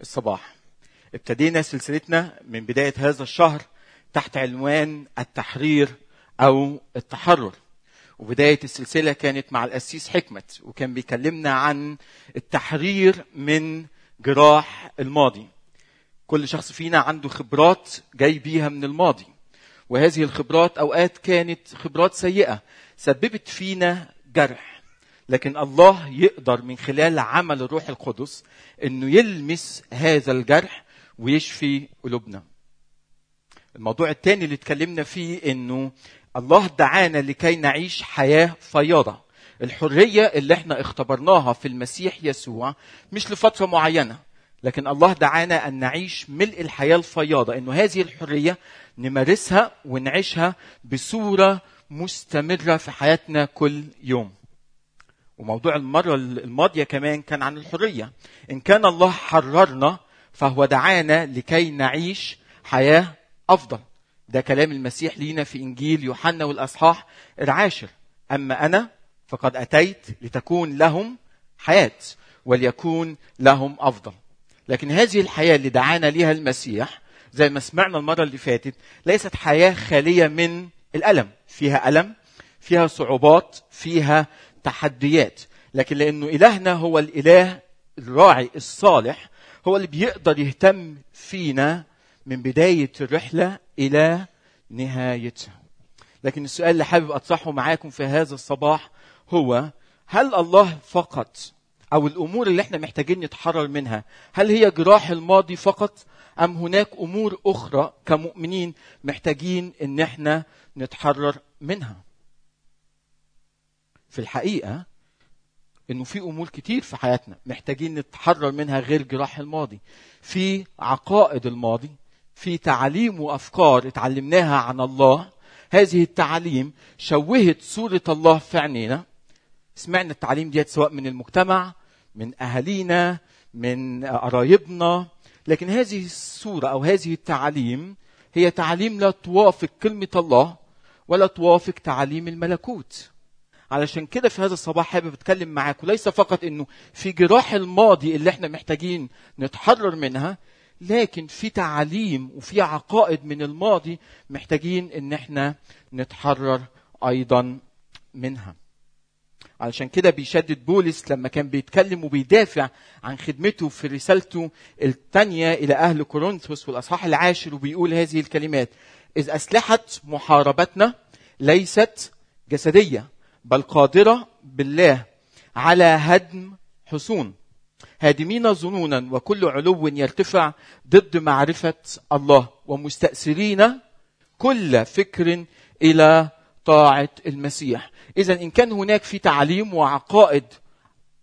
الصباح. ابتدينا سلسلتنا من بداية هذا الشهر تحت عنوان التحرير أو التحرر. وبداية السلسلة كانت مع القسيس حكمت وكان بيكلمنا عن التحرير من جراح الماضي. كل شخص فينا عنده خبرات جاي بيها من الماضي وهذه الخبرات أوقات كانت خبرات سيئة سببت فينا جرح. لكن الله يقدر من خلال عمل الروح القدس إنه يلمس هذا الجرح ويشفي قلوبنا. الموضوع الثاني اللي اتكلمنا فيه إنه الله دعانا لكي نعيش حياة فياضة. الحرية اللي إحنا اختبرناها في المسيح يسوع مش لفترة معينة لكن الله دعانا أن نعيش ملء الحياة الفياضة إنه هذه الحرية نمارسها ونعيشها بصورة مستمرة في حياتنا كل يوم. وموضوع المرة الماضية كمان كان عن الحرية. إن كان الله حررنا فهو دعانا لكي نعيش حياة أفضل. ده كلام المسيح لينا في إنجيل يوحنا والأصحاح العاشر. أما أنا فقد أتيت لتكون لهم حياة وليكون لهم أفضل. لكن هذه الحياة اللي دعانا ليها المسيح زي ما سمعنا المرة اللي فاتت ليست حياة خالية من الألم. فيها ألم فيها صعوبات فيها تحديات لكن لأنه إلهنا هو الإله الراعي الصالح هو اللي بيقدر يهتم فينا من بداية الرحلة إلى نهايتها. لكن السؤال اللي حابب أطرحه معاكم في هذا الصباح هو هل الله فقط أو الأمور اللي إحنا محتاجين نتحرر منها هل هي جراح الماضي فقط أم هناك أمور أخرى كمؤمنين محتاجين إن إحنا نتحرر منها؟ في الحقيقة إنه في أمور كتير في حياتنا محتاجين نتحرر منها غير جراح الماضي في عقائد الماضي في تعاليم وأفكار اتعلمناها عن الله. هذه التعاليم شوهت صورة الله في عينينا. سمعنا التعليم ديت سواء من المجتمع من أهالينا من قرايبنا لكن هذه الصورة أو هذه التعاليم هي تعاليم لا توافق كلمة الله ولا توافق تعاليم الملكوت. علشان كده في هذا الصباح حابب أتكلم معاكم ليس فقط إنه في جراح الماضي اللي إحنا محتاجين نتحرر منها لكن في تعاليم وفي عقائد من الماضي محتاجين إن إحنا نتحرر أيضا منها. علشان كده بيشدد بولس لما كان بيتكلم وبيدافع عن خدمته في رسالته الثانية إلى أهل كورنثوس والأصحاح العاشر وبيقول هذه الكلمات إذ أسلحة محاربتنا ليست جسدية. بل قادرة بالله على هدم حصون. هادمين ظنونا وكل علو يرتفع ضد معرفة الله ومستأثرين كل فكر إلى طاعة المسيح. إذا إن كان هناك في تعاليم وعقائد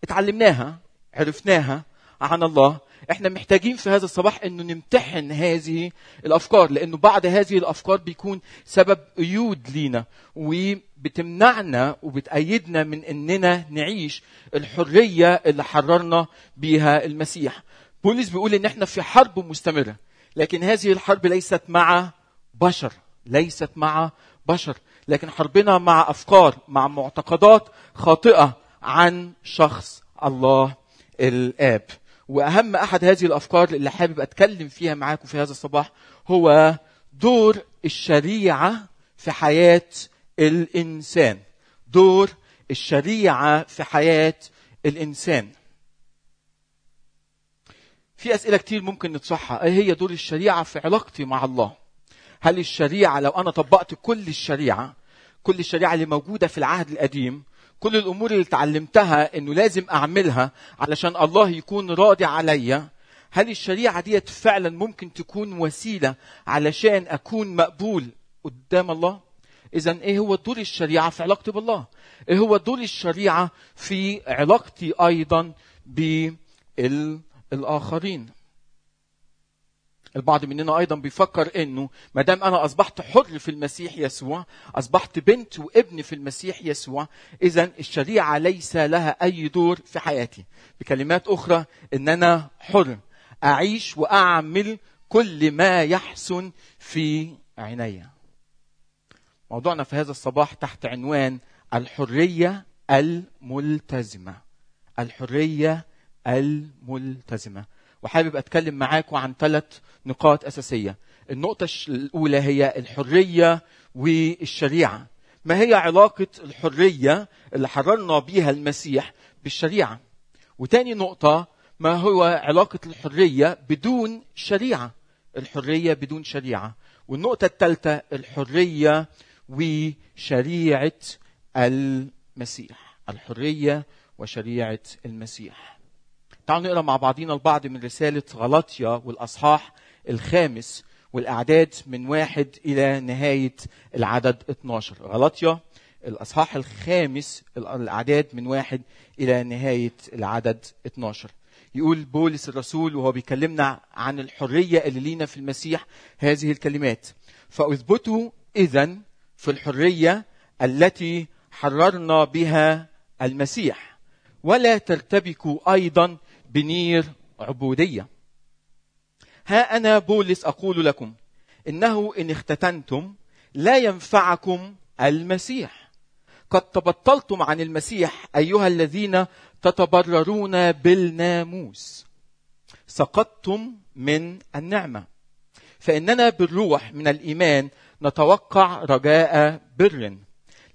اتعلمناها عرفناها عن الله إحنا محتاجين في هذا الصباح إنه نمتحن هذه الأفكار لأنه بعد هذه الأفكار بيكون سبب قيود لينا وبتمنعنا وبتأيدنا من إننا نعيش الحرية اللي حررنا بيها المسيح. بولس بيقول إن إحنا في حرب مستمرة لكن هذه الحرب ليست مع بشر ليست مع بشر لكن حربنا مع أفكار مع معتقدات خاطئة عن شخص الله الآب. وأهم أحد هذه الأفكار اللي حابب أتكلم فيها معاكم في هذا الصباح هو دور الشريعة في حياة الإنسان. دور الشريعة في حياة الإنسان. في أسئلة كتير ممكن نطرحها إيه هي دور الشريعة في علاقتي مع الله؟ هل الشريعة لو أنا طبقت كل الشريعة كل الشريعة اللي موجودة في العهد القديم كل الأمور اللي اتعلمتها إنه لازم أعملها علشان الله يكون راضي عليا هل الشريعة ديت فعلا ممكن تكون وسيلة علشان أكون مقبول قدام الله؟ اذا إيه هو دور الشريعة في علاقتي بالله؟ إيه هو دور الشريعة في علاقتي أيضا بالآخرين؟ البعض مننا أيضا بيفكر إنه ما دام أنا أصبحت حر في المسيح يسوع أصبحت بنت وابن في المسيح يسوع اذا الشريعة ليس لها أي دور في حياتي. بكلمات أخرى إن أنا حر أعيش وأعمل كل ما يحسن في عيني. موضوعنا في هذا الصباح تحت عنوان الحرية الملتزمة. الحرية الملتزمة. وحابب أتكلم معاكم عن ثلاث نقاط أساسية. النقطة الأولى هي الحرية والشريعة. ما هي علاقة الحرية اللي حررنا بيها المسيح بالشريعة؟ وتاني نقطة ما هو علاقة الحرية بدون شريعة؟ الحرية بدون شريعة. والنقطة الثالثة الحرية وشريعة المسيح الحرية وشريعة المسيح. تعالوا نقرأ مع بعضينا البعض من رسالة غلطيا والأصحاح الخامس والأعداد من واحد إلى نهاية العدد 12 غلطيا الأصحاح الخامس الأعداد من واحد إلى نهاية العدد 12 يقول بولس الرسول وهو بيكلمنا عن الحرية اللي لينا في المسيح هذه الكلمات فأثبتوا اذا في الحرية التي حررنا بها المسيح. ولا ترتبكوا أيضا بنير عبودية. ها أنا بولس أقول لكم إنه إن اختتنتم لا ينفعكم المسيح. قد تبطلتم عن المسيح أيها الذين تتبررون بالناموس. سقطتم من النعمة. فإننا بالروح من الإيمان نتوقع رجاء بر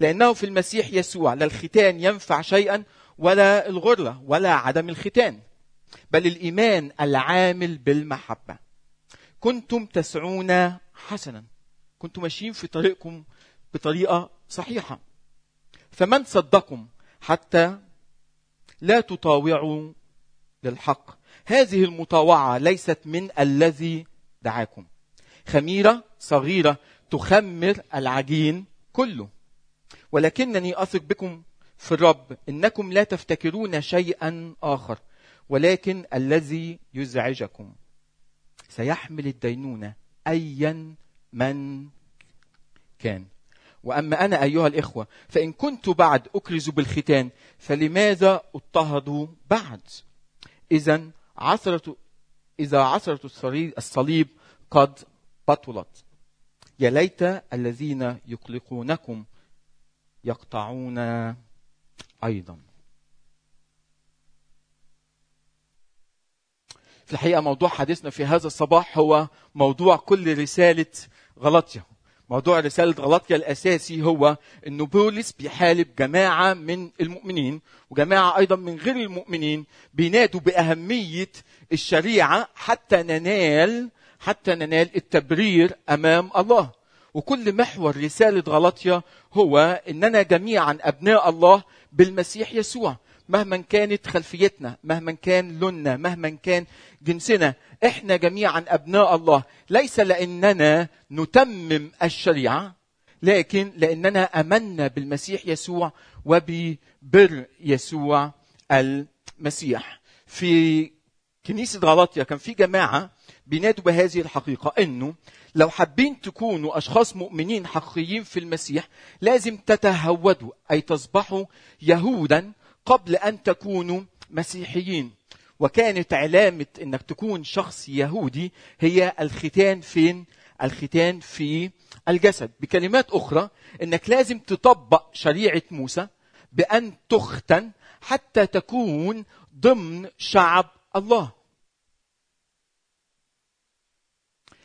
لأنه في المسيح يسوع لا الختان ينفع شيئا ولا الغرله ولا عدم الختان بل الإيمان العامل بالمحبة. كنتم تسعون حسنا كنتم ماشيين في طريقكم بطريقة صحيحة. فمن صدقكم حتى لا تطاوعوا للحق؟ هذه المطاوعة ليست من الذي دعاكم. خميرة صغيرة تخمر العجين كله. ولكنني أثق بكم في الرب إنكم لا تفتكرون شيئا آخر ولكن الذي يزعجكم. سيحمل الدينونة ايا من كان. وأما أنا أيها الإخوة فإن كنت بعد أكرز بالختان فلماذا أضطهد بعد؟ اذا عثره إذا عثرة الصليب قد بطلت. يا ليت الذين يقلقونكم يقطعون أيضا. في الحقيقة موضوع حديثنا في هذا الصباح هو موضوع كل رسالة غلطية. موضوع رسالة غلطية الأساسي هو أنه بولس بيحارب جماعة من المؤمنين وجماعة أيضا من غير المؤمنين بينادوا بأهمية الشريعة حتى ننال حتى ننال التبرير أمام الله. وكل محور رسالة غلطية هو أننا جميعا أبناء الله بالمسيح يسوع. مهما كانت خلفيتنا مهما كان لوننا مهما كان جنسنا. إحنا جميعا أبناء الله. ليس لأننا نتمم الشريعة لكن لأننا آمنا بالمسيح يسوع وببر يسوع المسيح. في كنيسة غلطيا كان في جماعة بينادوا بهذه الحقيقة إنه لو حابين تكونوا أشخاص مؤمنين حقيقيين في المسيح لازم تتهودوا أي تصبحوا يهودا قبل أن تكونوا مسيحيين. وكانت علامة إنك تكون شخص يهودي هي الختان فين؟ الختان في الجسد. بكلمات أخرى إنك لازم تطبق شريعة موسى بأن تختن حتى تكون ضمن شعب الله.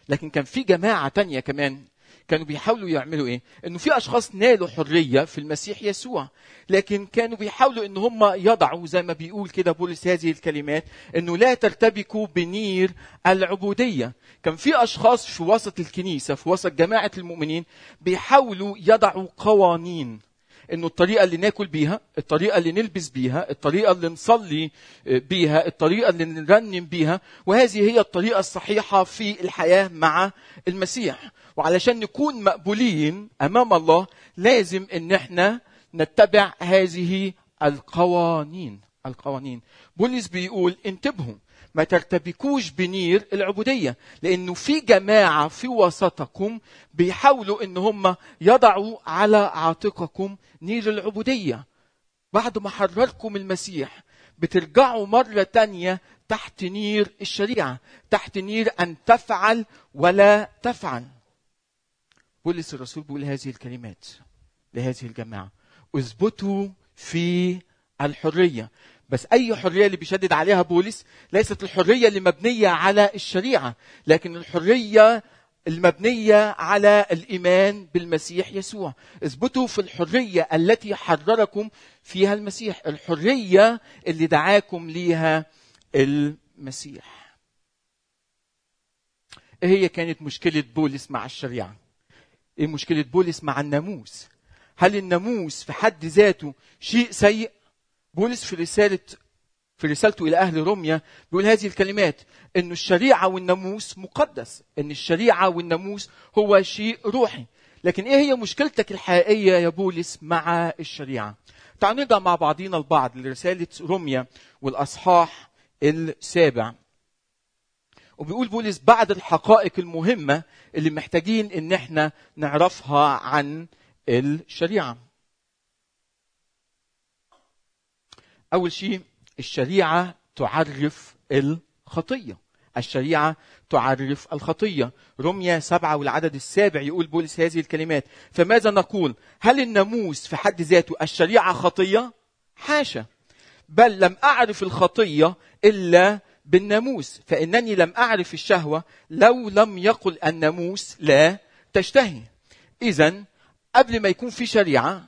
لكن كان في جماعة تانية كمان كانوا بيحاولوا يعملوا إيه؟ إنه في أشخاص نالوا حرية في المسيح يسوع. لكن كانوا بيحاولوا إن هم يضعوا زي ما بيقول كده بولس هذه الكلمات إنه لا ترتبكوا بنير العبودية. كان في أشخاص في وسط الكنيسة في وسط جماعة المؤمنين بيحاولوا يضعوا قوانين. إنه الطريقة اللي ناكل بيها الطريقة اللي نلبس بيها الطريقة اللي نصلي بيها الطريقة اللي نرنم بيها وهذه هي الطريقة الصحيحة في الحياة مع المسيح. وعلشان نكون مقبولين أمام الله لازم إن إحنا نتبع هذه القوانين. القوانين. بولس بيقول انتبهوا. ما ترتبكوش بنير العبودية لأنه في جماعة في وسطكم بيحاولوا أن هم يضعوا على عاتقكم نير العبودية. بعد ما حرركم المسيح بترجعوا مرة تانية تحت نير الشريعة تحت نير أن تفعل ولا تفعل. بولس الرسول بيقول هذه الكلمات لهذه الجماعة اثبتوا في الحرية. بس أي حرية اللي بيشدد عليها بولس ليست الحرية اللي مبنيه على الشريعة لكن الحرية المبنية على الإيمان بالمسيح يسوع. اثبتوا في الحرية التي حرركم فيها المسيح الحرية اللي دعاكم ليها المسيح. إيه هي كانت مشكلة بولس مع الشريعة؟ إيه مشكلة بولس مع الناموس؟ هل الناموس في حد ذاته شيء سيء؟ بولس في رساله في رسالته إلى أهل روميا بيقول هذه الكلمات إن الشريعة والناموس مقدس إن الشريعة والناموس هو شيء روحي. لكن إيه هي مشكلتك الحقيقية يا بولس مع الشريعة؟ تعالوا نرجع مع بعضينا البعض لرسالة روميا والأصحاح السابع. وبيقول بولس بعد الحقائق المهمة اللي محتاجين إن إحنا نعرفها عن الشريعة. أول شيء الشريعة تعرف الخطية. الشريعة تعرف الخطية. رمية سبعة والعدد السابع يقول بولس هذه الكلمات. فماذا نقول؟ هل الناموس في حد ذاته الشريعة خطية؟ حاشا. بل لم أعرف الخطية إلا بالناموس. فإنني لم أعرف الشهوة لو لم يقل الناموس لا تشتهي. اذا قبل ما يكون في شريعة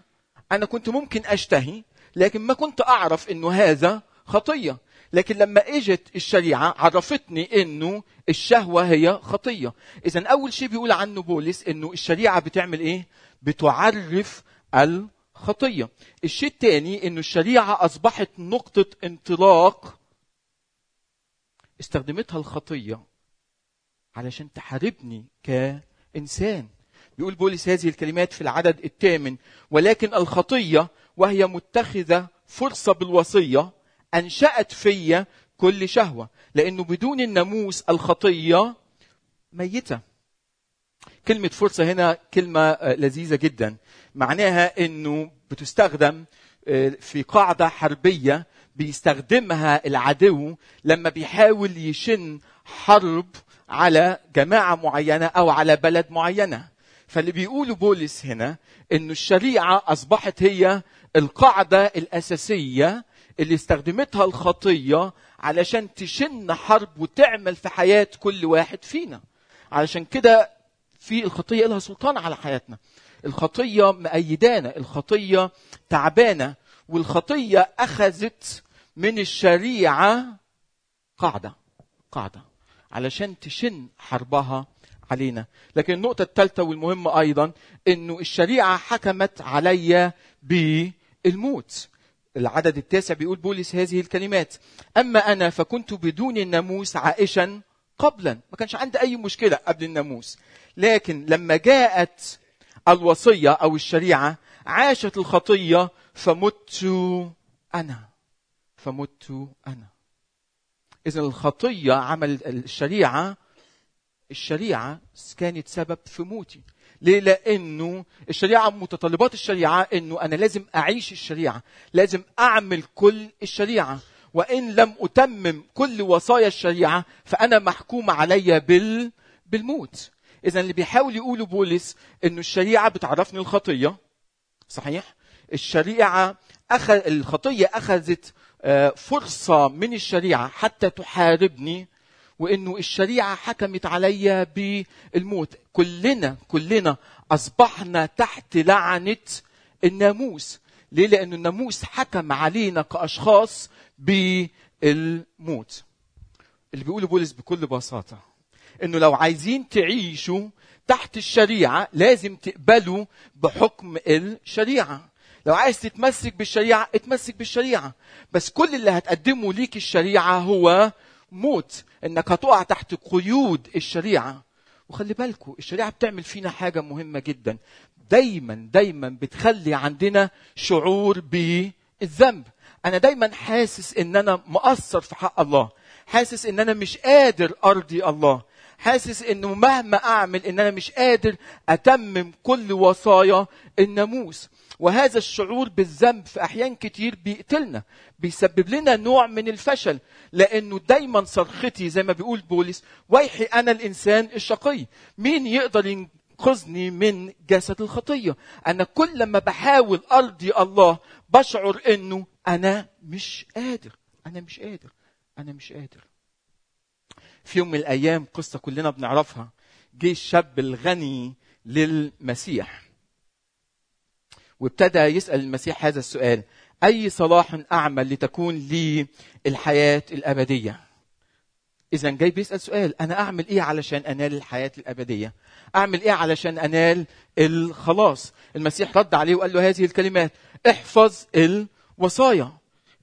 أنا كنت ممكن أشتهي لكن ما كنت أعرف إنه هذا خطية. لكن لما إجت الشريعة عرفتني إنه الشهوة هي خطية. اذا أول شيء بيقول عنه بولس إنه الشريعة بتعمل إيه؟ بتعرف الخطية. الشيء الثاني إنه الشريعة أصبحت نقطة انطلاق استخدمتها الخطية علشان تحاربني كإنسان. بيقول بولس هذه الكلمات في العدد الثامن ولكن الخطية وهي متخذة فرصة بالوصية أنشأت فيا كل شهوة. لأنه بدون الناموس الخطية ميتة. كلمة فرصة هنا كلمة لذيذة جدا. معناها إنه بتستخدم في قاعدة حربية بيستخدمها العدو لما بيحاول يشن حرب على جماعة معينة أو على بلد معينة. فاللي بيقوله بولس هنا إنه الشريعة أصبحت هي القاعدة الأساسية اللي استخدمتها الخطية علشان تشن حرب وتعمل في حياة كل واحد فينا. علشان كده في الخطية لها سلطان على حياتنا. الخطية مأيدانا الخطية تعبانة والخطية أخذت من الشريعة قاعدة قاعدة علشان تشن حربها علينا. لكن النقطة الثالثة والمهمة أيضا أنه الشريعة حكمت علي بالموت العدد التاسع بيقول بولس هذه الكلمات. أما أنا فكنت بدون الناموس عائشا قبلا. ما كانش عندي أي مشكلة قبل الناموس. لكن لما جاءت الوصية أو الشريعة عاشت الخطية فمت أنا. فمت أنا. إذا الخطية عمل الشريعة الشريعة كانت سبب في موتي. ليه؟ لأنه الشريعة متطلبات الشريعة أنه أنا لازم أعيش الشريعة لازم أعمل كل الشريعة وإن لم أتمم كل وصايا الشريعة فأنا محكوم علي بال بالموت إذا اللي بيحاول يقوله بولس أنه الشريعة بتعرفني الخطية صحيح؟ الشريعة أخذ الخطية أخذت فرصة من الشريعة حتى تحاربني وإنه الشريعة حكمت عليا بالموت. كلنا كلنا أصبحنا تحت لعنة الناموس. ليه؟ لأن الناموس حكم علينا كأشخاص بالموت. اللي بيقوله بولس بكل بساطة إنه لو عايزين تعيشوا تحت الشريعة لازم تقبلوا بحكم الشريعة. لو عايز تتمسك بالشريعة اتمسك بالشريعة. بس كل اللي هتقدمه ليك الشريعة هو موت إنك هتقع تحت قيود الشريعة. وخلي بالكم الشريعة بتعمل فينا حاجة مهمة جدا. دايما دايما بتخلي عندنا شعور بالذنب. أنا دايما حاسس إن أنا مقصر في حق الله. حاسس إن أنا مش قادر أرضي الله. حاسس إنه مهما أعمل إن أنا مش قادر أتمم كل وصايا الناموس. وهذا الشعور بالذنب في أحيان كتير بيقتلنا بيسبب لنا نوع من الفشل لأنه دايما صرختي زي ما بيقول بولس ويحي أنا الإنسان الشقي مين يقدر ينقذني من جسد الخطية؟ أنا كل ما بحاول أرضي الله بشعر إنه أنا مش قادر أنا مش قادر أنا مش قادر. في يوم من الأيام قصة كلنا بنعرفها. جه الشاب الغني للمسيح. وابتدى يسأل المسيح هذا السؤال. أي صلاح أعمل لتكون لي الحياة الأبدية؟ اذا جاي بيسأل سؤال. أنا أعمل إيه علشان أنال الحياة الأبدية؟ أعمل إيه علشان أنال الخلاص؟ المسيح رد عليه وقال له هذه الكلمات. احفظ الوصايا.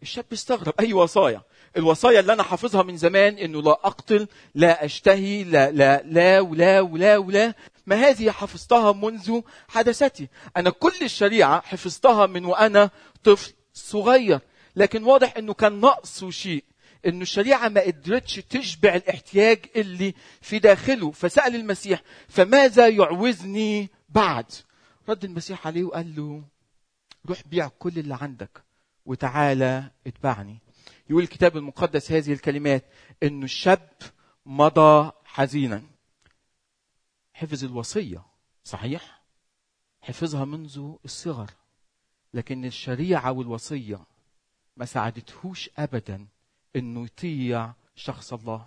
الشاب استغرب. أي وصايا؟ الوصايا اللي أنا حافظها من زمان إنه لا أقتل لا أشتهي لا لا لا ولا ولا ولا. ما هذه حفظتها منذ حدثتي. أنا كل الشريعة حفظتها من وأنا طفل صغير. لكن واضح إنه كان نقصه شيء. إنه الشريعة ما قدرتش تشبع الاحتياج اللي في داخله. فسأل المسيح فماذا يعوزني بعد؟ رد المسيح عليه وقال له روح بيع كل اللي عندك وتعالى اتبعني. يقول الكتاب المقدس هذه الكلمات انه الشاب مضى حزينا. حفظ الوصية صحيح؟ حفظها منذ الصغر لكن الشريعة والوصية ما ساعدتهوش ابدا إنه يطيع شخص الله.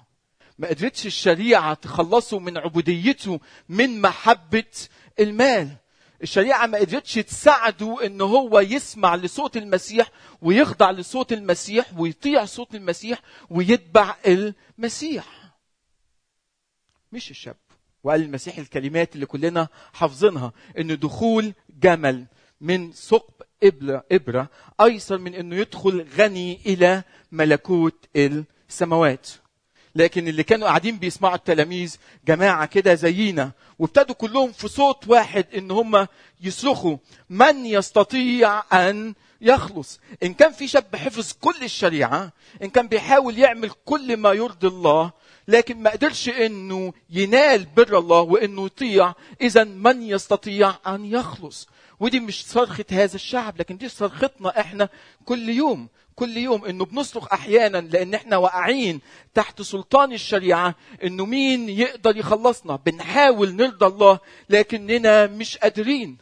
ما قدرتش الشريعة تخلصه من عبوديته من محبة المال. الشريعة ما قدرتش تساعده إن هو يسمع لصوت المسيح ويخضع لصوت المسيح ويطيع صوت المسيح ويتبع المسيح. مش الشاب. وقال المسيح الكلمات اللي كلنا حافظينها. إن دخول جمل من ثقب إبرة, إبرة أيسر من أنه يدخل غني إلى ملكوت السماوات. لكن اللي كانوا قاعدين بيسمعوا التلاميذ جماعة كده زينا وابتدوا كلهم في صوت واحد إن هم يصرخوا من يستطيع أن يخلص؟ إن كان في شاب حفظ كل الشريعة إن كان بيحاول يعمل كل ما يرضي الله لكن ما قدرش إنه ينال بر الله وإنه يطيع اذا من يستطيع أن يخلص؟ ودي مش صرخة هذا الشعب لكن دي صرختنا إحنا كل يوم. كل يوم إنه بنصرخ أحيانا لأن إحنا واقعين تحت سلطان الشريعة إنه مين يقدر يخلصنا. بنحاول نرضى الله لكننا مش قادرين.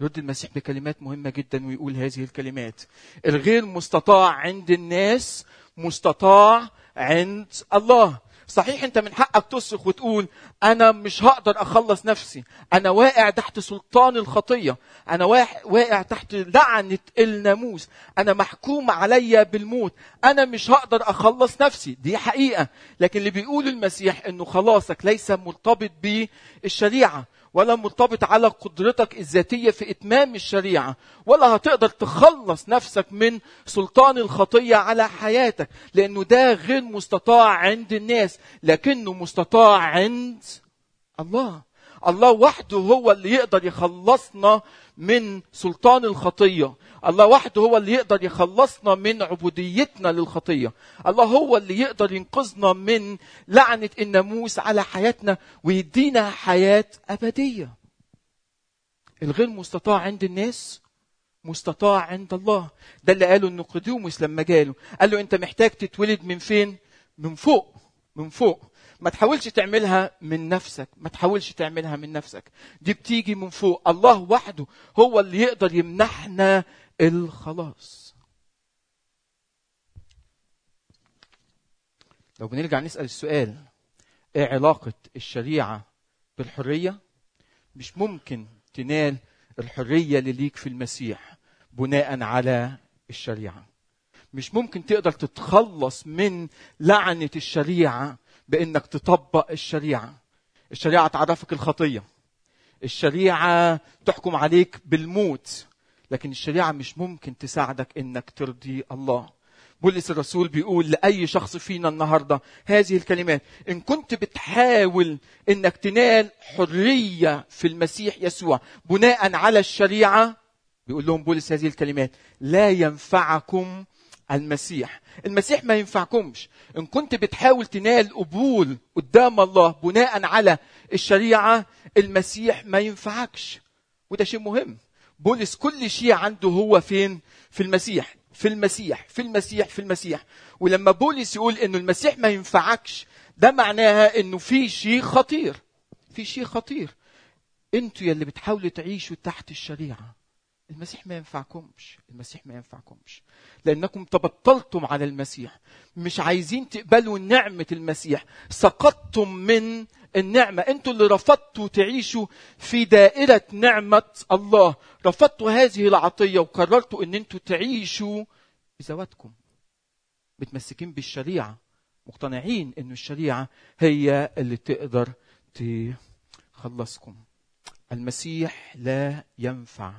يرد المسيح بكلمات مهمة جدا ويقول هذه الكلمات. الغير مستطاع عند الناس مستطاع عند الله. صحيح انت من حقك تصرخ وتقول أنا مش هقدر أخلص نفسي. أنا واقع تحت سلطان الخطية. أنا واقع تحت لعنة الناموس. أنا محكوم عليا بالموت. أنا مش هقدر أخلص نفسي. دي حقيقة. لكن اللي بيقول المسيح إنه خلاصك ليس مرتبط بالشريعة. ولا مرتبط على قدرتك الذاتية في إتمام الشريعة ولا هتقدر تخلص نفسك من سلطان الخطية على حياتك لأنه ده غير مستطاع عند الناس لكنه مستطاع عند الله. الله وحده هو اللي يقدر يخلصنا من سلطان الخطية. الله وحده هو اللي يقدر يخلصنا من عبوديتنا للخطية. الله هو اللي يقدر ينقذنا من لعنة الناموس على حياتنا ويدينا حياة أبدية. الغير مستطاع عند الناس مستطاع عند الله. ده اللي قاله نيقوديموس لما جاله. قال له أنت محتاج تتولد من فين؟ من فوق من فوق. ما تحاولش تعملها من نفسك ما تحاولش تعملها من نفسك. دي بتيجي من فوق. الله وحده هو اللي يقدر يمنحنا الخلاص. لو بنرجع نسأل السؤال إيه علاقة الشريعة بالحرية؟ مش ممكن تنال الحرية اللي ليك في المسيح بناء على الشريعة. مش ممكن تقدر تتخلص من لعنة الشريعة بإنك تطبق الشريعة. الشريعة تعرفك الخطية. الشريعة تحكم عليك بالموت. لكن الشريعة مش ممكن تساعدك إنك ترضي الله. بولس الرسول بيقول لأي شخص فينا النهارده هذه الكلمات. إن كنت بتحاول إنك تنال حرية في المسيح يسوع بناء على الشريعة بيقول لهم بولس هذه الكلمات لا ينفعكم المسيح. المسيح ما ينفعكمش. إن كنت بتحاول تنال قبول قدام الله بناء على الشريعة المسيح ما ينفعكش. وده شيء مهم. بولس كل شيء عنده هو فين؟ في المسيح. في المسيح. في المسيح. في المسيح. ولما بولس يقول إنه المسيح ما ينفعكش ده معناها إنه في شيء خطير. في شيء خطير. أنتوا يلي بتحاولوا تعيشوا تحت الشريعة. المسيح ما ينفعكمش المسيح ما ينفعكمش. لأنكم تبطلتم على المسيح. مش عايزين تقبلوا نعمة المسيح. سقطتم من النعمة. أنتوا اللي رفضتوا تعيشوا في دائرة نعمة الله. رفضتوا هذه العطية وقررتوا إن أنتوا تعيشوا بذواتكم. متمسكين بالشريعة. مقتنعين إن الشريعة هي اللي تقدر تخلصكم. المسيح لا ينفع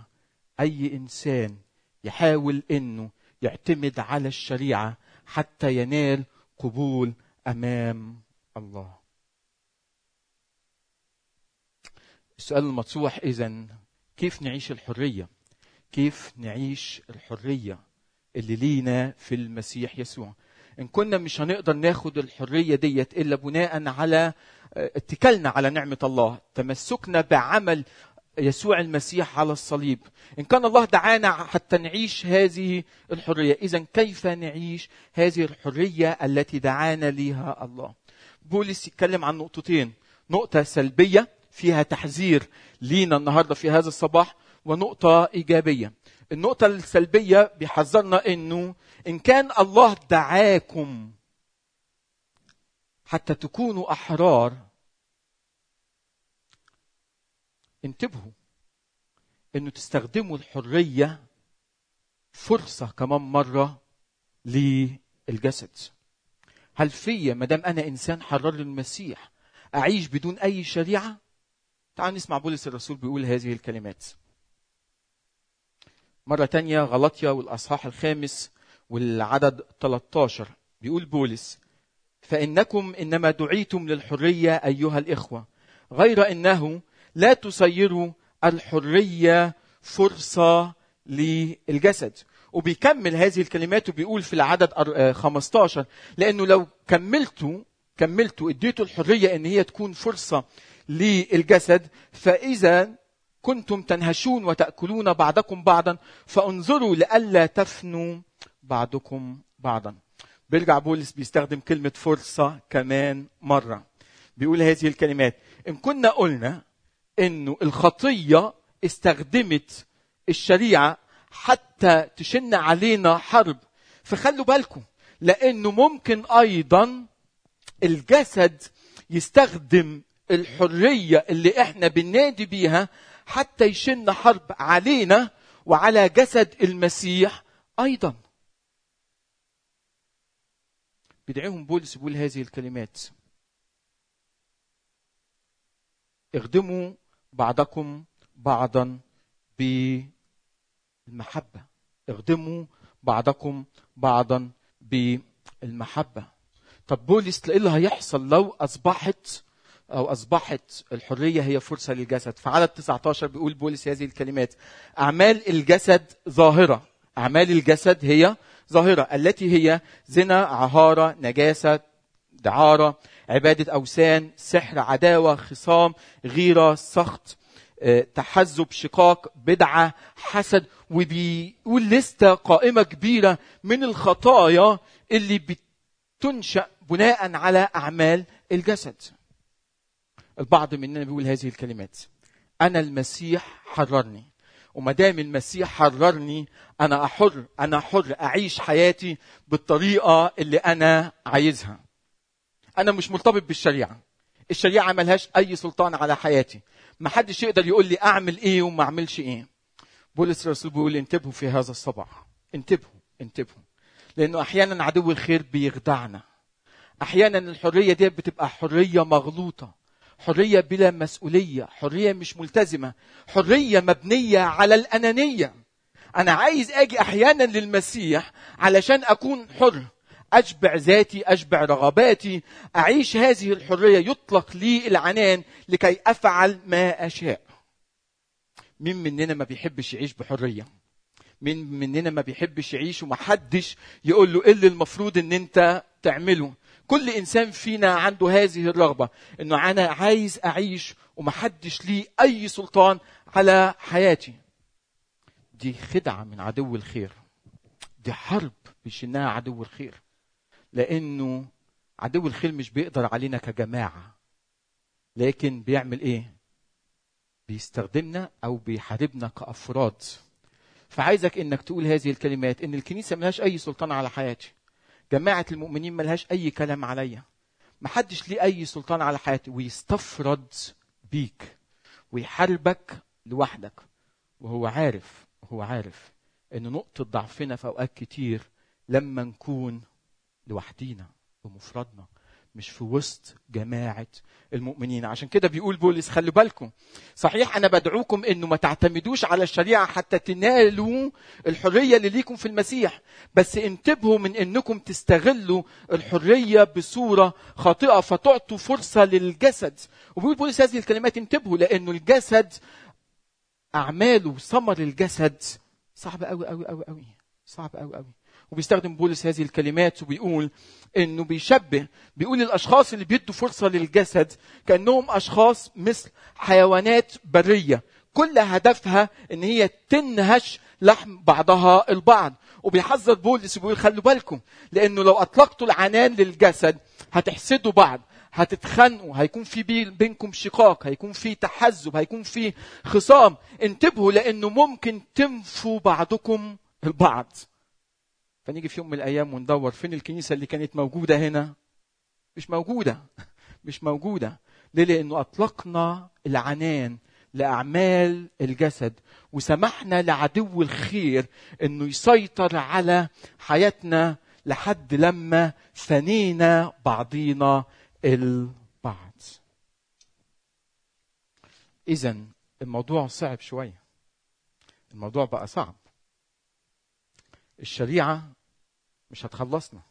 أي إنسان يحاول إنه يعتمد على الشريعة حتى ينال قبول أمام الله. السؤال المطروح إذا كيف نعيش الحرية؟ كيف نعيش الحرية اللي لينا في المسيح يسوع؟ إن كنا مش هنقدر ناخد الحرية ديت إلا بناء على اتكالنا على نعمة الله. تمسكنا بعمل يسوع المسيح على الصليب. إن كان الله دعانا حتى نعيش هذه الحرية. اذا كيف نعيش هذه الحرية التي دعانا ليها الله؟ بولس يتكلم عن نقطتين. نقطة سلبية فيها تحذير لينا النهارده في هذا الصباح ونقطة إيجابية. النقطة السلبية بيحذرنا إنه إن كان الله دعاكم حتى تكونوا أحرار انتبهوا انه تستخدموا الحرية فرصة كمان مرة للجسد. هل فيا ما دام أنا إنسان حرر للمسيح أعيش بدون أي شريعة؟ تعالوا نسمع بولس الرسول بيقول هذه الكلمات. مرة تانية غلطية والأصحاح الخامس والعدد 13 بيقول بولس فإنكم إنما دعيتم للحرية أيها الإخوة غير أنه لا تصيروا الحرية فرصة للجسد. وبيكمل هذه الكلمات وبيقول في العدد 15 لأنه لو كملتوا كملتوا اديتوا الحرية إن هي تكون فرصة للجسد فإذا كنتم تنهشون وتأكلون بعضكم بعضا فانظروا لئلا تفنوا بعضكم بعضا. بيرجع بولس بيستخدم كلمة فرصة كمان مرة. بيقول هذه الكلمات إن كنا قلنا إنه الخطية استخدمت الشريعة حتى تشن علينا حرب. فخلوا بالكم لأنه ممكن أيضا الجسد يستخدم الحرية اللي إحنا بننادي بيها حتى يشن حرب علينا وعلى جسد المسيح أيضا. بيدعيهم بولس بيقول هذه الكلمات. اخدموا بعضكم بعضا بالمحبة. اخدموا بعضكم بعضا بالمحبة. طب بولس إيه اللي هيحصل لو أصبحت أو أصبحت الحرية هي فرصة للجسد؟ فعدد 19 بيقول بولس هذه الكلمات. أعمال الجسد ظاهرة. أعمال الجسد هي ظاهرة. التي هي زنا عهارة نجاسة دعارة عبادة أوثان سحر عداوة خصام غيرة سخط تحزب شقاق بدعة حسد وبيقول لسته قائمة كبيرة من الخطايا اللي بتنشأ بناء على أعمال الجسد. البعض مننا بيقول هذه الكلمات أنا المسيح حررني. وما دام المسيح حررني أنا احر أنا حر أعيش حياتي بالطريقة اللي أنا عايزها. أنا مش مرتبط بالشريعة. الشريعة ملهاش أي سلطان على حياتي. ما حدش يقدر يقول لي أعمل إيه وما أعملش إيه. بولس الرسول بيقول انتبهوا في هذا الصباح. انتبهوا انتبهوا. لأنه أحيانا عدو الخير بيخدعنا. أحيانا الحرية دي بتبقى حرية مغلوطة. حرية بلا مسؤولية. حرية مش ملتزمة. حرية مبنية على الأنانية. أنا عايز أجي أحيانا للمسيح علشان أكون حر. أشبع ذاتي أشبع رغباتي. أعيش هذه الحرية يطلق لي العنان لكي أفعل ما أشاء. مين مننا ما بيحبش يعيش بحرية. مين مننا ما بيحبش يعيش ومحدش يقول له إيه اللي المفروض إن أنت تعمله. كل إنسان فينا عنده هذه الرغبة إنه أنا عايز أعيش ومحدش ليه أي سلطان على حياتي. دي خدعة من عدو الخير. دي حرب بيشنها عدو الخير. لأنه عدو الخير مش بيقدر علينا كجماعة. لكن بيعمل إيه؟ بيستخدمنا أو بيحاربنا كأفراد. فعايزك إنك تقول هذه الكلمات إن الكنيسة ملهاش أي سلطان على حياتي. جماعة المؤمنين ملهاش أي كلام عليا. محدش ليه أي سلطان على حياتي. ويستفرد بيك. ويحاربك لوحدك. وهو عارف هو عارف إن نقطة ضعفنا في أوقات كتير لما نكون لوحدينا بمفردنا مش في وسط جماعة المؤمنين. عشان كده بيقول بولس خلوا بالكم صحيح أنا بدعوكم أنه ما تعتمدوش على الشريعة حتى تنالوا الحرية اللي ليكم في المسيح بس انتبهوا من أنكم تستغلوا الحرية بصورة خاطئة فتعطوا فرصة للجسد. وبيقول بولس هذه الكلمات انتبهوا لأنه الجسد أعماله ثمر الجسد صعب قوي قوي قوي قوي صعب قوي قوي وبيستخدم بولس هذه الكلمات وبيقول إنه بيشبه بيقول الأشخاص اللي بيدوا فرصة للجسد كأنهم أشخاص مثل حيوانات برية. كل هدفها إن هي تنهش لحم بعضها البعض. وبيحذر بولس وبيقول خلوا بالكم لأنه لو أطلقتوا العنان للجسد هتحسدوا بعض هتتخانقوا هيكون في بينكم شقاق هيكون في تحزب هيكون في خصام. انتبهوا لأنه ممكن تنفوا بعضكم البعض. فنيجي في يوم من الأيام وندور فين الكنيسة اللي كانت موجودة هنا؟ مش موجودة. مش موجودة. ليه؟ لأنه أطلقنا العنان لأعمال الجسد وسمحنا لعدو الخير إنه يسيطر على حياتنا لحد لما فنينا بعضينا البعض. اذا الموضوع صعب شوية. الموضوع بقى صعب. الشريعة مش هتخلصنا.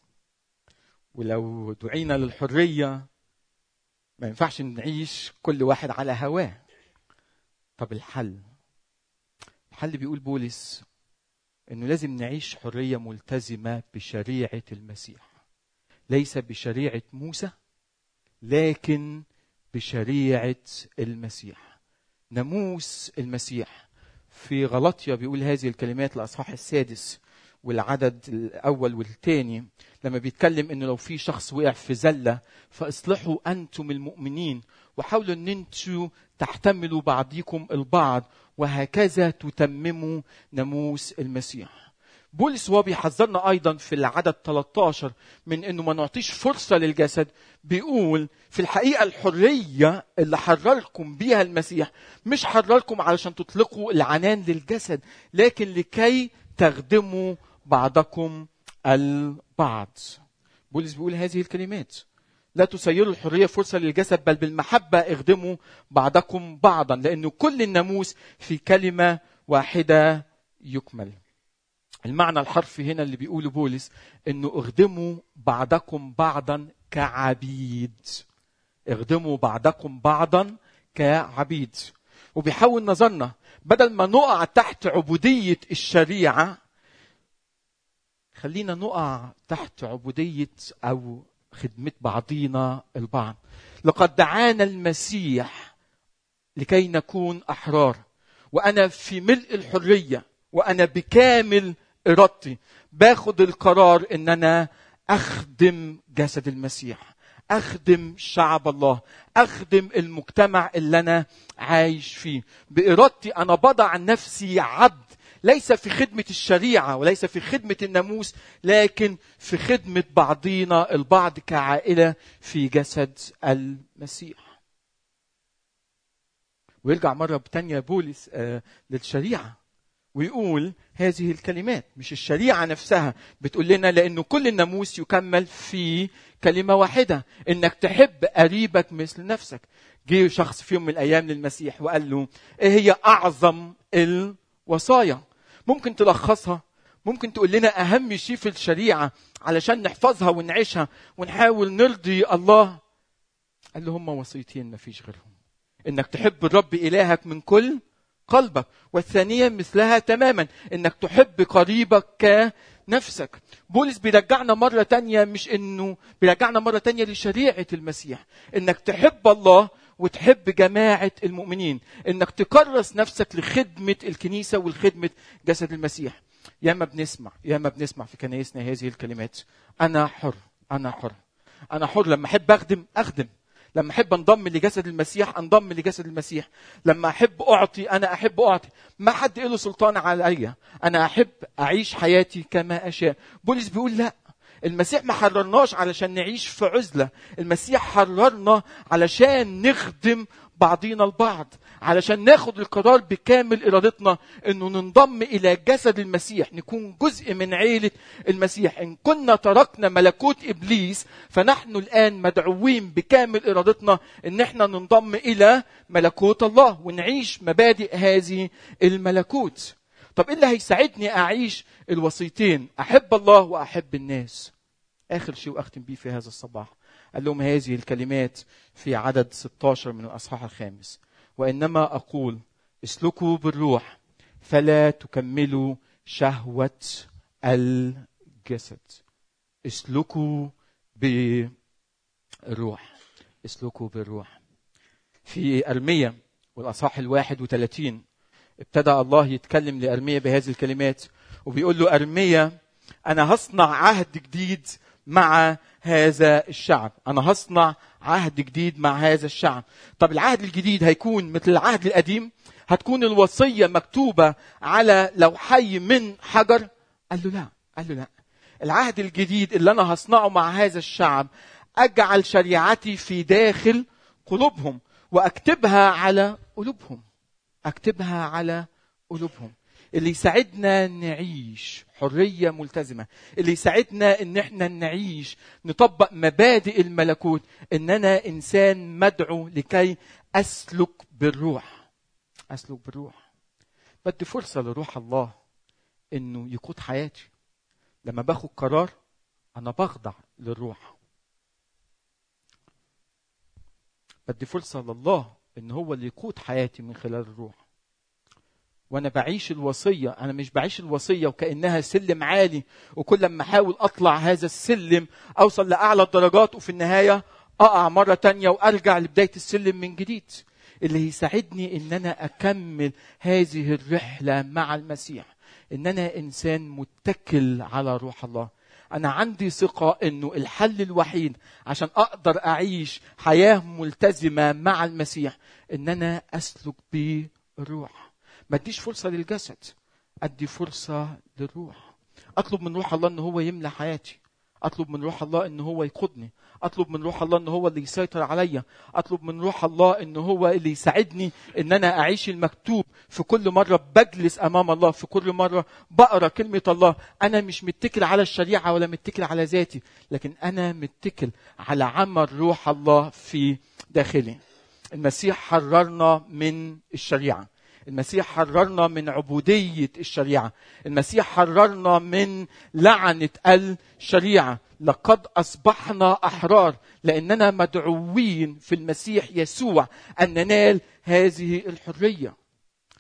ولو دعينا للحرية ما ينفعش نعيش كل واحد على هواه. طب الحل؟ الحل بيقول بولس إنه لازم نعيش حرية ملتزمة بشريعة المسيح. ليس بشريعة موسى لكن بشريعة المسيح. ناموس المسيح. في غلطيا بيقول هذه الكلمات الاصحاح السادس والعدد الأول والثاني لما بيتكلم إنه لو في شخص وقع في زلة فاصلحوا أنتم المؤمنين وحاولوا إن أنتم تحتملوا بعضكم البعض وهكذا تتمموا ناموس المسيح. بولس وهو بيحذرنا أيضا في العدد 13 من إنه ما نعطيش فرصة للجسد بيقول في الحقيقة الحرية اللي حرركم بيها المسيح مش حرركم علشان تطلقوا العنان للجسد لكن لكي تخدموا بعضكم البعض. بولس بيقول هذه الكلمات. لا تسيروا الحرية فرصة للجسد بل بالمحبة اخدموا بعضكم بعضا لأنه كل الناموس في كلمة واحدة يكمل. المعنى الحرفي هنا اللي بيقوله بولس إنه اخدموا بعضكم بعضا كعبيد. اخدموا بعضكم بعضا كعبيد. وبيحول نظرنا بدل ما نقع تحت عبودية الشريعة خلينا نقع تحت عبودية أو خدمة بعضينا البعض. لقد دعانا المسيح لكي نكون أحرار. وأنا في ملء الحرية وأنا بكامل إرادتي باخد القرار إن أنا أخدم جسد المسيح أخدم شعب الله أخدم المجتمع اللي أنا عايش فيه. بإرادتي أنا بضع نفسي عبد ليس في خدمة الشريعة وليس في خدمة الناموس لكن في خدمة بعضينا البعض كعائلة في جسد المسيح. ويرجع مرة تانية بولس آه للشريعة ويقول هذه الكلمات مش الشريعة نفسها. بتقول لنا لأنه كل الناموس يكمل في كلمة واحدة إنك تحب قريبك مثل نفسك. جه شخص في يوم من الأيام للمسيح وقال له إيه هي أعظم الوصايا؟ ممكن تلخصها؟ ممكن تقول لنا أهم شيء في الشريعة علشان نحفظها ونعيشها ونحاول نرضي الله؟ قال له هم وصيتين ما فيش غيرهم. إنك تحب الرب إلهك من كل قلبك والثانية مثلها تماما إنك تحب قريبك كنفسك بولس بيرجعنا مرة تانية مش إنه بيرجعنا مرة تانية لشريعة المسيح. إنك تحب الله وتحب جماعة المؤمنين إنك تكرس نفسك لخدمة الكنيسة والخدمة جسد المسيح. ياما بنسمع ياما بنسمع في كنايسنا هذه الكلمات. أنا حر أنا حر. أنا حر لما أحب أخدم أخدم. لما أحب أنضم لجسد المسيح أنضم لجسد المسيح. لما أحب أعطي أنا أحب أعطي. ما حد له سلطان عليا. أنا أحب أعيش حياتي كما أشاء. بولس بيقول لا. المسيح ما حررناش علشان نعيش في عزلة. المسيح حررنا علشان نخدم بعضينا البعض علشان ناخد القرار بكامل إرادتنا إنه ننضم إلى جسد المسيح نكون جزء من عيلة المسيح. إن كنا تركنا ملكوت إبليس فنحن الآن مدعوين بكامل إرادتنا إن إحنا ننضم إلى ملكوت الله ونعيش مبادئ هذه الملكوت. طب إيه اللي هيساعدني أعيش الوصيتين أحب الله وأحب الناس. آخر شيء وأختم بيه في هذا الصباح. قال لهم هذه الكلمات في عدد 16 من الأصحاح الخامس. وإنما أقول اسلكوا بالروح فلا تكملوا شهوة الجسد. اسلكوا بالروح. اسلكوا بالروح. في ارميا والأصحاح الواحد وثلاثين ابتدى الله يتكلم لارميا بهذه الكلمات وبيقول له ارميا أنا هصنع عهد جديد مع هذا الشعب. أنا هصنع عهد جديد مع هذا الشعب. طب العهد الجديد هيكون مثل العهد القديم؟ هتكون الوصية مكتوبة على لوحي من حجر؟ قال له لا قال له لا. العهد الجديد اللي أنا هصنعه مع هذا الشعب أجعل شريعتي في داخل قلوبهم وأكتبها على قلوبهم. أكتبها على قلوبهم. اللي يساعدنا نعيش حرية ملتزمة. اللي يساعدنا إن إحنا نعيش نطبق مبادئ الملكوت. ان أنا إنسان مدعو لكي أسلك بالروح. أسلك بالروح. بدي فرصة لروح الله إنه يقود حياتي. لما باخد قرار أنا بخضع للروح. بدي فرصة لله إن هو اللي يقود حياتي من خلال الروح. وأنا بعيش الوصية أنا مش بعيش الوصية وكأنها سلم عالي وكل ما أحاول أطلع هذا السلم أوصل لأعلى الدرجات وفي النهاية أقع مرة تانية وأرجع لبداية السلم من جديد. اللي يساعدني إن أنا أكمل هذه الرحلة مع المسيح. إن أنا إنسان متكل على روح الله. أنا عندي ثقة إنه الحل الوحيد عشان أقدر أعيش حياة ملتزمة مع المسيح إن أنا أسلك بالروح ما أديش فرصة للجسد أدي فرصة للروح. أطلب من روح الله إن هو يملى حياتي. أطلب من روح الله إن هو يقودني. أطلب من روح الله إن هو اللي يسيطر عليا أطلب من روح الله إن هو اللي يساعدني إن أنا أعيش المكتوب. في كل مرة بجلس أمام الله. في كل مرة بقرأ كلمة الله. أنا مش متكل على الشريعة ولا متكل على ذاتي. لكن أنا متكل على عمل روح الله في داخلي. المسيح حررنا من الشريعة. المسيح حررنا من عبودية الشريعة. المسيح حررنا من لعنة الشريعة. لقد أصبحنا أحرار لأننا مدعوين في المسيح يسوع أن ننال هذه الحرية.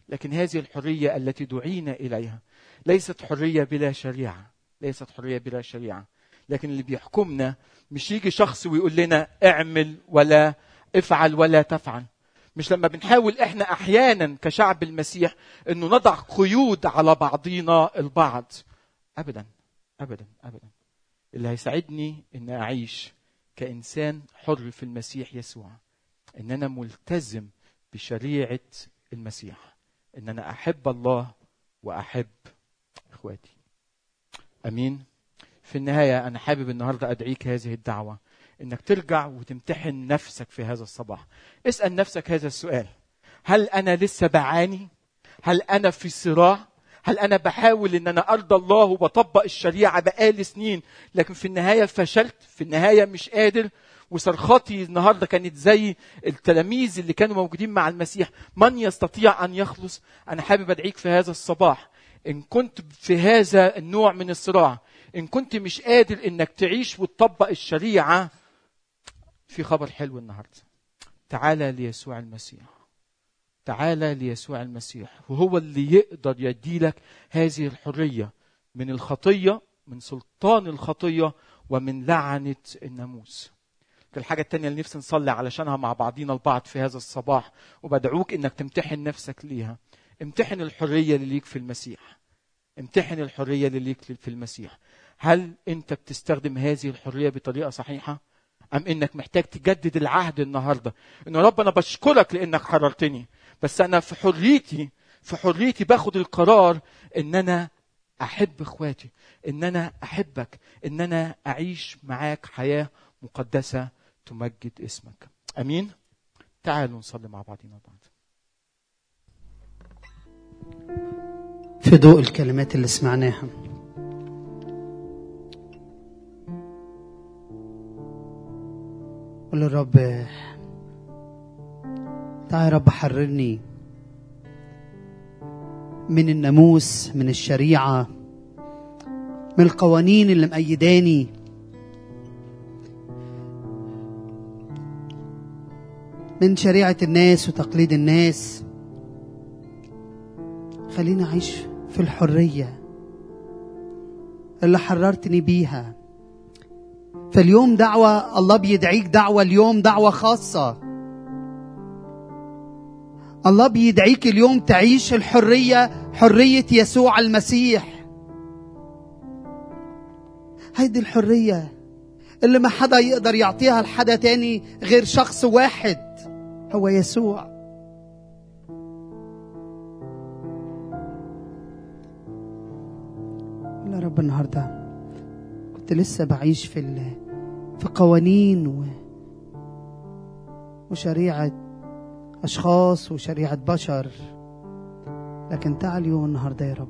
لكن هذه الحرية التي دعينا إليها ليست حرية بلا شريعة. ليست حرية بلا شريعة. لكن اللي بيحكمنا مش يجي شخص ويقول لنا اعمل ولا افعل ولا تفعل. مش لما بنحاول إحنا أحيانا كشعب المسيح إنه نضع قيود على بعضينا البعض. ابدا ابدا ابدا. اللي هيساعدني ان أعيش كإنسان حر في المسيح يسوع إن أنا ملتزم بشريعة المسيح إن أنا أحب الله وأحب إخواتي. أمين؟ في النهاية أنا حابب النهارده أدعيك هذه الدعوة. إنك ترجع وتمتحن نفسك في هذا الصباح. اسأل نفسك هذا السؤال. هل أنا لسه بعاني؟ هل أنا في صراع؟ هل أنا بحاول إن أنا أرضى الله وبطبق الشريعة بقالي سنين لكن في النهاية فشلت في النهاية مش قادر وصرخاتي النهارده كانت زي التلاميذ اللي كانوا موجودين مع المسيح. من يستطيع أن يخلص؟ أنا حابب أدعيك في هذا الصباح. إن كنت في هذا النوع من الصراع إن كنت مش قادر إنك تعيش وتطبق الشريعة في خبر حلو النهارده. تعالى ليسوع المسيح. تعالى ليسوع المسيح. وهو اللي يقدر يديلك هذه الحرية من الخطية من سلطان الخطية ومن لعنة الناموس. الحاجة التانية اللي نفسي نصلي علشانها مع بعضينا البعض في هذا الصباح وبدعوك إنك تمتحن نفسك ليها. امتحن الحرية اللي ليك في المسيح. امتحن الحرية اللي ليك في المسيح. هل أنت بتستخدم هذه الحرية بطريقة صحيحة؟ أم إنك محتاج تجدد العهد النهارده؟ إن رب أنا بشكرك لإنك حررتني. بس أنا في حريتي في حريتي باخد القرار إن أنا أحب إخواتي إن أنا أحبك إن أنا أعيش معاك حياة مقدسة تمجد اسمك. أمين؟ تعالوا نصلي مع بعضنا بعض. في ضوء الكلمات اللي سمعناها. قول للرب تعال يا رب حررني من الناموس من الشريعة من القوانين اللي مأيداني. من شريعة الناس وتقليد الناس. خليني أعيش في الحرية اللي حررتني بيها. فاليوم دعوة الله بيدعيك دعوة اليوم دعوة خاصة الله بيدعيك اليوم تعيش الحرية حرية يسوع المسيح هيدي الحرية اللي ما حدا يقدر يعطيها لحدا تاني غير شخص واحد هو يسوع يا رب النهارده كنت لسه بعيش في. في قوانين. وشريعة أشخاص وشريعة بشر لكن تعال اليوم النهارده يا رب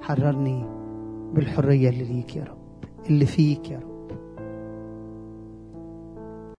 حررني بالحرية اللي ليك يا رب اللي فيك يا رب